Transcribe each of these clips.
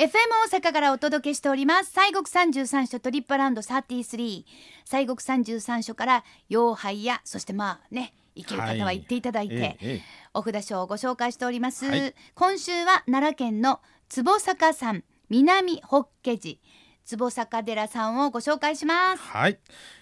FM 大阪からお届けしております。西国三十三所トリップランド33西国三十三所から妖拝やそしてまあね行ける方は行っていただいて、ええええ。お札書をご紹介しております、はい。今週は奈良県の坪坂山南法華寺坪坂寺さんをご紹介します。はい、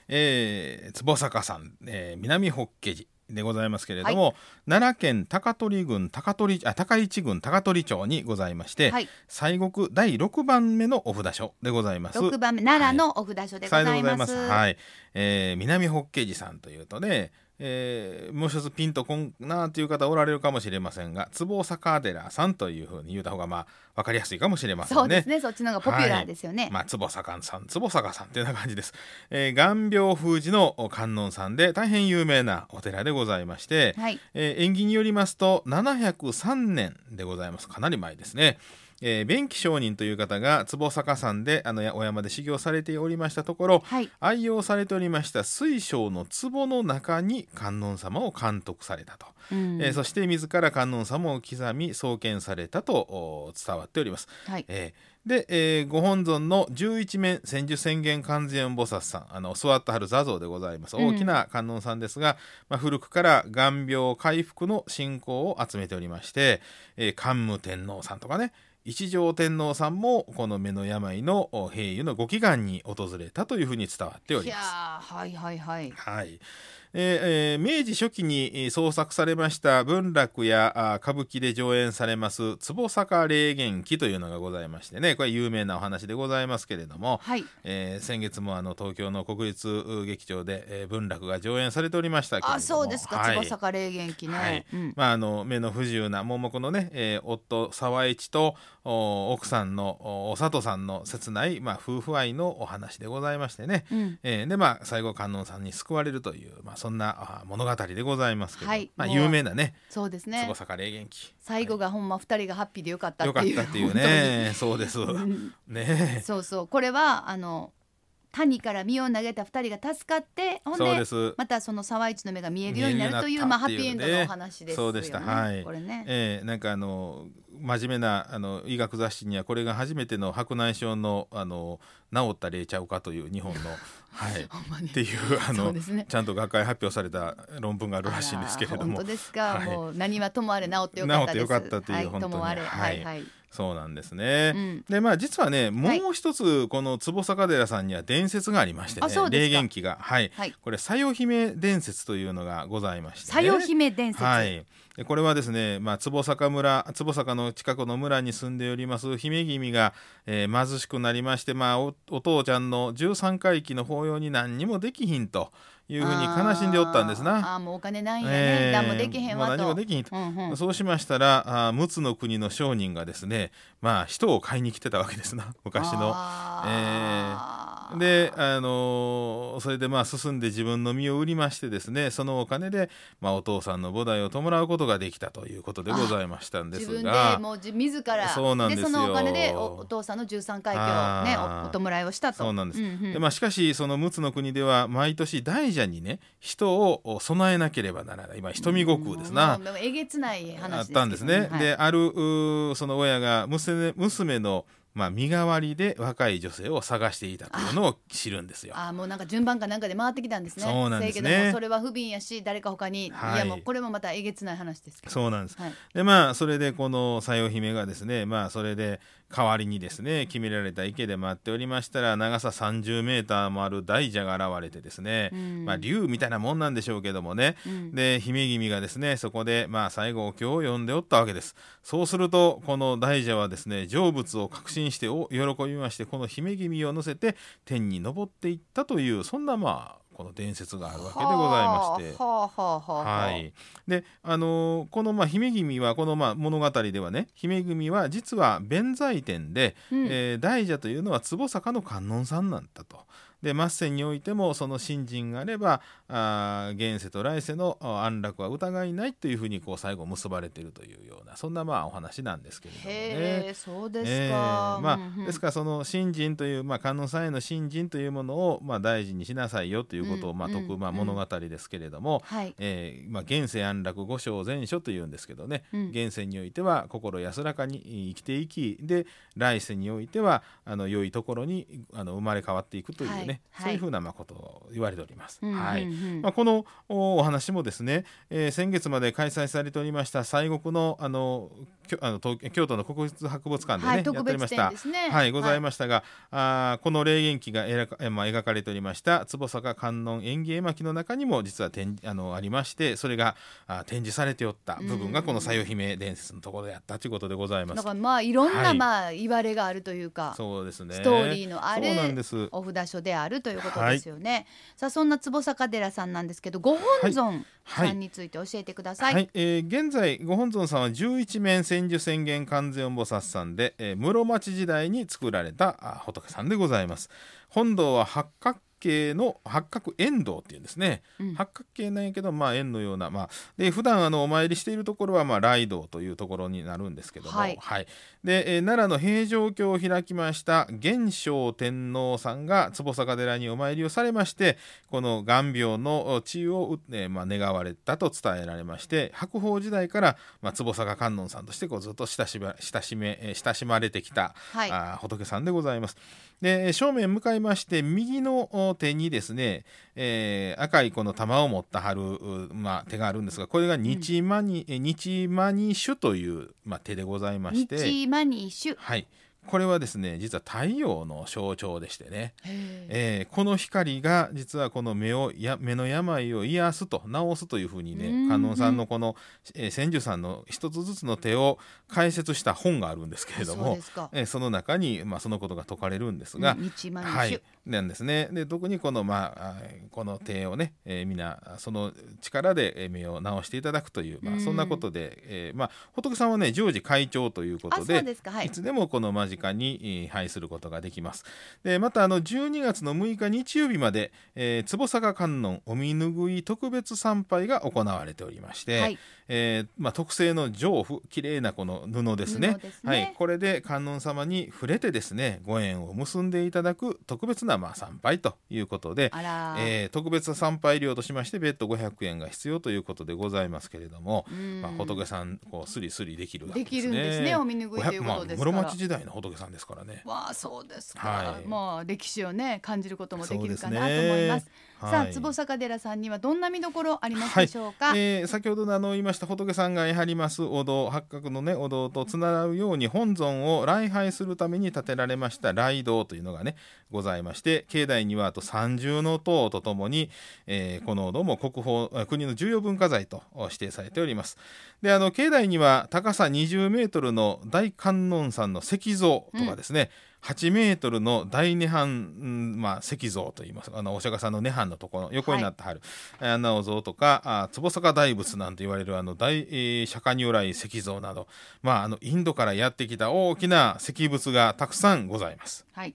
えー、坪坂さん、えー、南法華寺でございますけれども、奈良県高取郡高取あ高市郡高取町にございまして、はい。西国第6番目のお札所でございます。6番目奈良のお札書でございます,、はい、えー南法華寺さんというとね、えーもう一つピンとこんなという方おられるかもしれませんが坪坂寺さんというふうに言うた方がまあ分かりやすいかもしれませんね。そうですねそっちの方がポピュラーですよね、まあ、坪坂さん、坪坂さんっていうような感じです。えー、眼病封じの観音さんで大変有名なお寺でございまして、はいえー縁起によりますと703年でございます。かなり前ですね。えー、弁慶上人という方が坪坂山であのやお山で修行されておりましたところ、はい。愛用されておりました水晶の壺の中に観音様を監督されたと、うん。えーそして自ら観音様を刻み創建されたとお伝わっております。はい。えーで、えーご本尊の十一面千手千眼観世音菩薩さんあの座ってはる座像でございます。うん。大きな観音さんですが、まあ、古くから眼病回復の信仰を集めておりまして、えー桓武天皇さんとかね一条天皇さんもこの目の病のお平癒のご祈願に訪れたというふうに伝わっております。ーはいはいはいはいえーえー明治初期にえー創作されました文楽やあ歌舞伎で上演されます坪坂霊元記というのがございましてねこれ有名なお話でございますけれども、はい。えー先月もあの東京の国立う劇場で、えー文楽が上演されておりましたけれどもあそうですか、はい。坪坂霊元記ね、はい。うん。まあ、あの目の不自由な盲目のね、えー夫沢市とお奥さんのおお里さんの切ない、まあ、夫婦愛のお話でございましてね、うん。えーでまあ最後観音さんに救われるという、まあ、そんなあ物語でございますけど、まあ、はいもう有名なねそうですね。坪坂霊元記。最後がほんま二人がハッピーでよかったよっていう。かったっていうね。そうですね。そうそう。これはあの谷から身を投げた二人が助かってほんでまたその沢市の目が見えるようになるというまあハッピーエンドのお話ですよね。そうでした。はい。これね。えーなんかあの真面目なあの医学雑誌にはこれが初めての白内障のあの治った例ちゃうかという日本の、はい、っていうあのね。ちゃんと学会発表された論文があるらしいんですけれども。本当ですか、はい。もう何はともあれ治ってよかった治ってよかったというはい、本当に。ともあれ。ははいいはい、そうなんですね。うん。でまあ実はねもはい。う一つこの坪坂寺さんには伝説がありましてねあそうですか。霊元記が。はい、はい。これ佐代姫伝説というのがございまして、ね、佐代姫伝説、はい、でこれはですね、まあ、坪坂村坪坂の近くの村に住んでおります姫君が、えー貧しくなりまして、まあ、おお父ちゃんの13回忌の法要に何にもできひんというふうに悲しんでおったんですな。あーもうお金ないんやね、えー何もできへんわ何もできひんと。うんうん。そうしましたらあー陸奥の国の商人がですね、まあ、人を買いに来てたわけですな昔の。あーで、あのーそれでまあ進んで自分の身を売りましてですねそのお金で、まあ、お父さんの菩提を弔うことができたということでございましたんで自分すがでもうじ自らそうなんですよ。そのお金でおお父さんの13回忌をねおお弔いをしたと。そうなんです、んうん。でまあ、しかしその陸奥の国では毎年大蛇にね人を備えなければならない。今人見悟空ですな。えげつない話あったんですね。はい。であるその親が娘娘の、まあ、身代わりで若い女性を探していたというのを知るんですよ。あーもうなんか順番かなんかで回ってきたんですね。そうなんですねけどもそれは不憫やし誰か他に、はいい、やもうこれもまたえげつない話ですけど。そうなんです。はい。でまあそれでこの佐代姫がですねまあそれで代わりにですね決められた池で待っておりましたら長さ30メーターもある大蛇が現れてですね、うんまあ竜みたいなもんなんでしょうけどもね、うんで姫君がですねそこでまあ最後お経を読んでおったわけですそうするとこの大蛇はですね成仏を確信してお喜びましてこの姫君を乗せて天に昇っていったというそんなまあこの伝説があるわけでございまして。はあはあはあはあ。はい、であのーこのまあ姫君はこのまあ物語ではね姫君は実は弁財天で、うんえー大蛇というのは坪坂の観音さんなんだと。で末世においてもその信心があればあ現世と来世のあ安楽は疑いないというふうにこう最後結ばれているというようなそんなまあお話なんですけれどもね。そうですえか、ーまあうんうん。ですからその信心という、まあ、観音さんへの信心というものを、まあ、大事にしなさいよということを、まあ、うん説く、まあ、うん。物語ですけれども、はい。えーまあ、現世安楽五章全書というんですけどね、うん。現世においては心安らかに生きていきで来世においてはあの良いところにあの生まれ変わっていくというね、はいはい。そういうふうなまあことを言われております。はい。まあ、このおお話もですね、えー先月まで開催されておりました西国のあのあの東京都の国立博物館でね、はいやっておりました。展ですね。はい、ございまましたが、あーこの霊元記が描か,え、まあ、描かれておりました坪坂観音縁起絵巻の中にも実は展あのありましてそれがあ展示されておった部分がこのさよ姫伝説のところであったということでございます。だか。らまあいろんな、はい。まあ言われがあるというかそうですね。ストーリーのあるそうなんです。お札所であるということですよね、さあそんな坪坂寺さんなんですけどご本尊はいさんについて教えてください、はい、えー現在ご本尊さんは十一面千手宣言観世音菩薩さんで、えー室町時代に作られたあ仏さんでございます。本堂は八角形の八角円堂っていうんですね、うん。八角形なんやけどまあ円のようなまあで普段あのお参りしているところはまあ雷道というところになるんですけども。はい。で、えー奈良の平城京を開きました元正天皇さんが坪坂寺にお参りをされましてこの眼病の治癒を、えーまあ、願われたと伝えられまして白鳳時代から、まあ、坪坂観音さんとしてこうずっと親しま親しめえー親しまれてきた、はい。あー仏さんでございます。で正面向かいまして右のお手にですね、えー赤いこの玉を持ったはる、うまあ、手があるんですがこれが日マニ、え日マニシュという、まあ、手でございまして。日マニシュはい、これはですね実は太陽の象徴でしてね、えーこの光が実はこの目をや目の病を癒すと治すというふうにうんね観音さんのこの、えー千手さんの一つずつの手を解説した本があるんですけれどもそえーその中に、まあ、そのことが説かれるんですが、はい、なんですね。で特にこのまああこの手をね、えー、皆その力でえー目を治していただくという、まあ、うん。そんなことで、えーまあ、仏さんはね常時会長というこあとで。そうですか。はい。いつでもこの間近にえー拝することができます。でまたあの12月の6日日曜日まで、えー、坪坂観音お見拭い特別参拝が行われておりまして、はい。えーまあ、特製の上布綺麗なこの布ですね。ね。はい、これで観音様に触れてですねご縁を結んでいただく特別なまあ参拝ということで、えー特別参拝料としまして別途500円が必要ということでございますけれども、うん。まあ、仏さんこうスリスリできるわけですね。できるんですねお見拭いということですから。500まあ、室町時代の仏さんですからね。わあそうですか、はい。まあ歴史をね感じることもできるかなと思いますさあはい坪坂寺さんにはどんな見どころありますでしょうか、えー先ほどのあの言いました仏さんがやはりますお堂八角のねお堂とつながるように本尊を礼拝するために建てられました礼堂というのがねございまして境内にはあと三重の塔とともに、えーこのお堂も国宝あ国の重要文化財と指定されております。であの境内には高さ20メートルの大観音さんの石像とかですね、8メートルの大涅槃、うんまあ、石像といいますあのお釈迦さんの涅槃のところ横になってはる、あのお像とかあ坪坂大仏なんて言われるあの大、えー釈迦如来石像など、まあ、あのインドからやってきた大きな石仏がたくさんございます。はい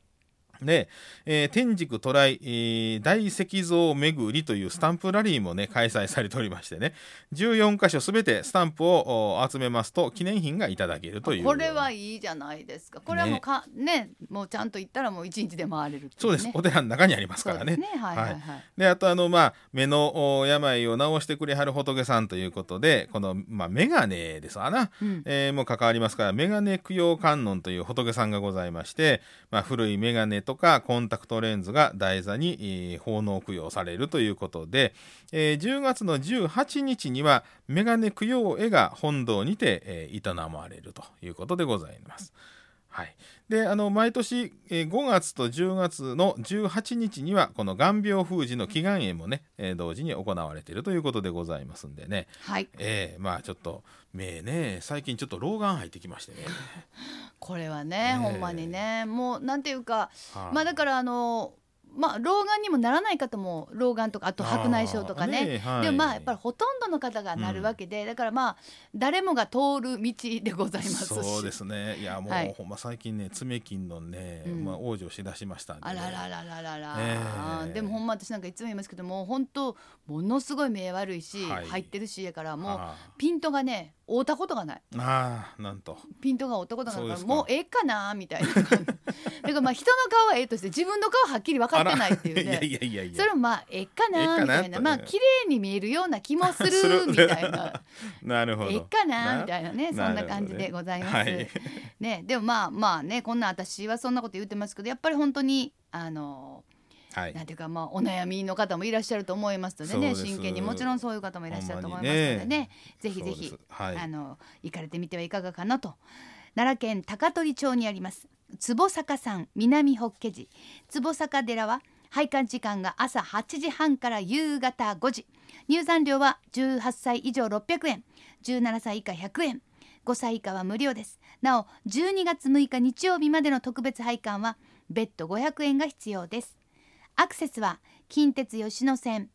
で、えー天竺渡来、えー大石像巡りというスタンプラリーもね開催されておりましてね。14箇所すべてスタンプをお集めますと記念品がいただけるという。これはいいじゃないですか。これはもうかねもうちゃんと行ったらもう一日で回れるね。そうです、お寺の中にありますからね。ね。はいはいはい、であとあのまあ目のお病を治してくれはる仏さんということでこのまあ眼鏡ですわな、うん。えーもう関わりますから眼鏡供養観音という仏さんがございまして、まあ、古い眼鏡とかコンタクトレンズが台座に、奉納供養されるということで、えー10月の18日にはメガネ供養絵が本堂にて、営まれるということでございます。はい、であの毎年、えー5月と10月の18日にはこの眼病封じの祈願宴もね、えー同時に行われているということでございますんでね、はい。えーまあちょっと目ね最近ちょっと老眼入ってきましてね。これはねねえ。ほんまにねもうなんていうかはい。まあだからあのまあ老眼にもならない方も老眼とかあと白内障とかね。ねはい。でもまあやっぱりほとんどの方がなるわけで、だからまあ誰もが通る道でございますし。そうですね。いやもう、はい。ほんま最近ね爪金のね、うん。まあ、往生しだしましたんで、ね、あらららららら、ええ。でもほんま私なんかいつも言いますけどもう本当ものすごい目悪いし、はい。入ってるしやからもうあ。ピントがね合うたことがないーあなんとピントが合うたことがないからうかもうええかなみたいなだからまあ人の顔はええとして自分の顔はっきり分かってないっていういやいやいやいやそれもまあええかなみたいなまあ綺麗に見えるような気もするみたいななるほどええかなみたいなねそんな感じでございます。はいねでもまあまあねこんな私はそんなこと言ってますけどやっぱり本当にあのはい。なんていうかまあお悩みの方もいらっしゃると思いますのでね真剣にもちろんそういう方もいらっしゃると思いますのほんまにね。でねぜひぜひはい。あの行かれてみてはいかがかなと。奈良県高取町にあります。坪坂山南法華寺。坪坂寺は拝観時間が朝8時半から夕方5時。入山料は18歳以上600円。17歳以下100円。5歳以下は無料です。なお12月6日日曜日までの特別拝観は別途500円が必要ですアクセスは近鉄吉野線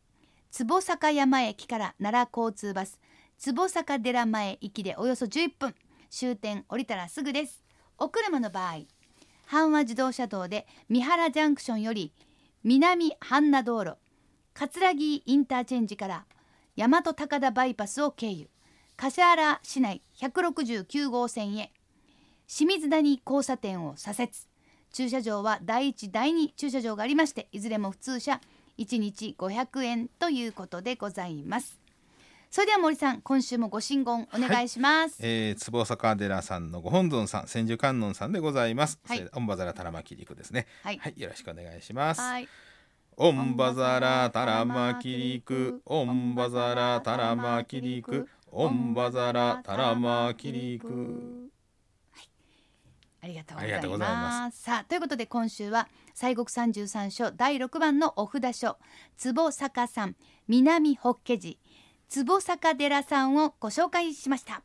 坪坂山駅から奈良交通バス坪坂寺前行きでおよそ11分終点降りたらすぐです。お車の場合阪和自動車道で三原ジャンクションより南阪奈道路葛城インターチェンジから大和高田バイパスを経由橿原市内169号線へ清水谷交差点を左折。駐車場は第1第2駐車場がありましていずれも普通車1日500円ということでございますそれでは森さん今週もご神言お願いします、えー、坪坂寺さんのご本尊さん千手観音さんでございます。はいオンバザラタラマキリクですね。はいよろしくお願いします。はいオンバザラタラマキリク、オンバザラタラマキリク、オンバザラタラマキリク。ありがとうございま。すさあということで今週は西国三十三所第6番のお札書坪坂さん南法華寺坪坂寺さんをご紹介しました。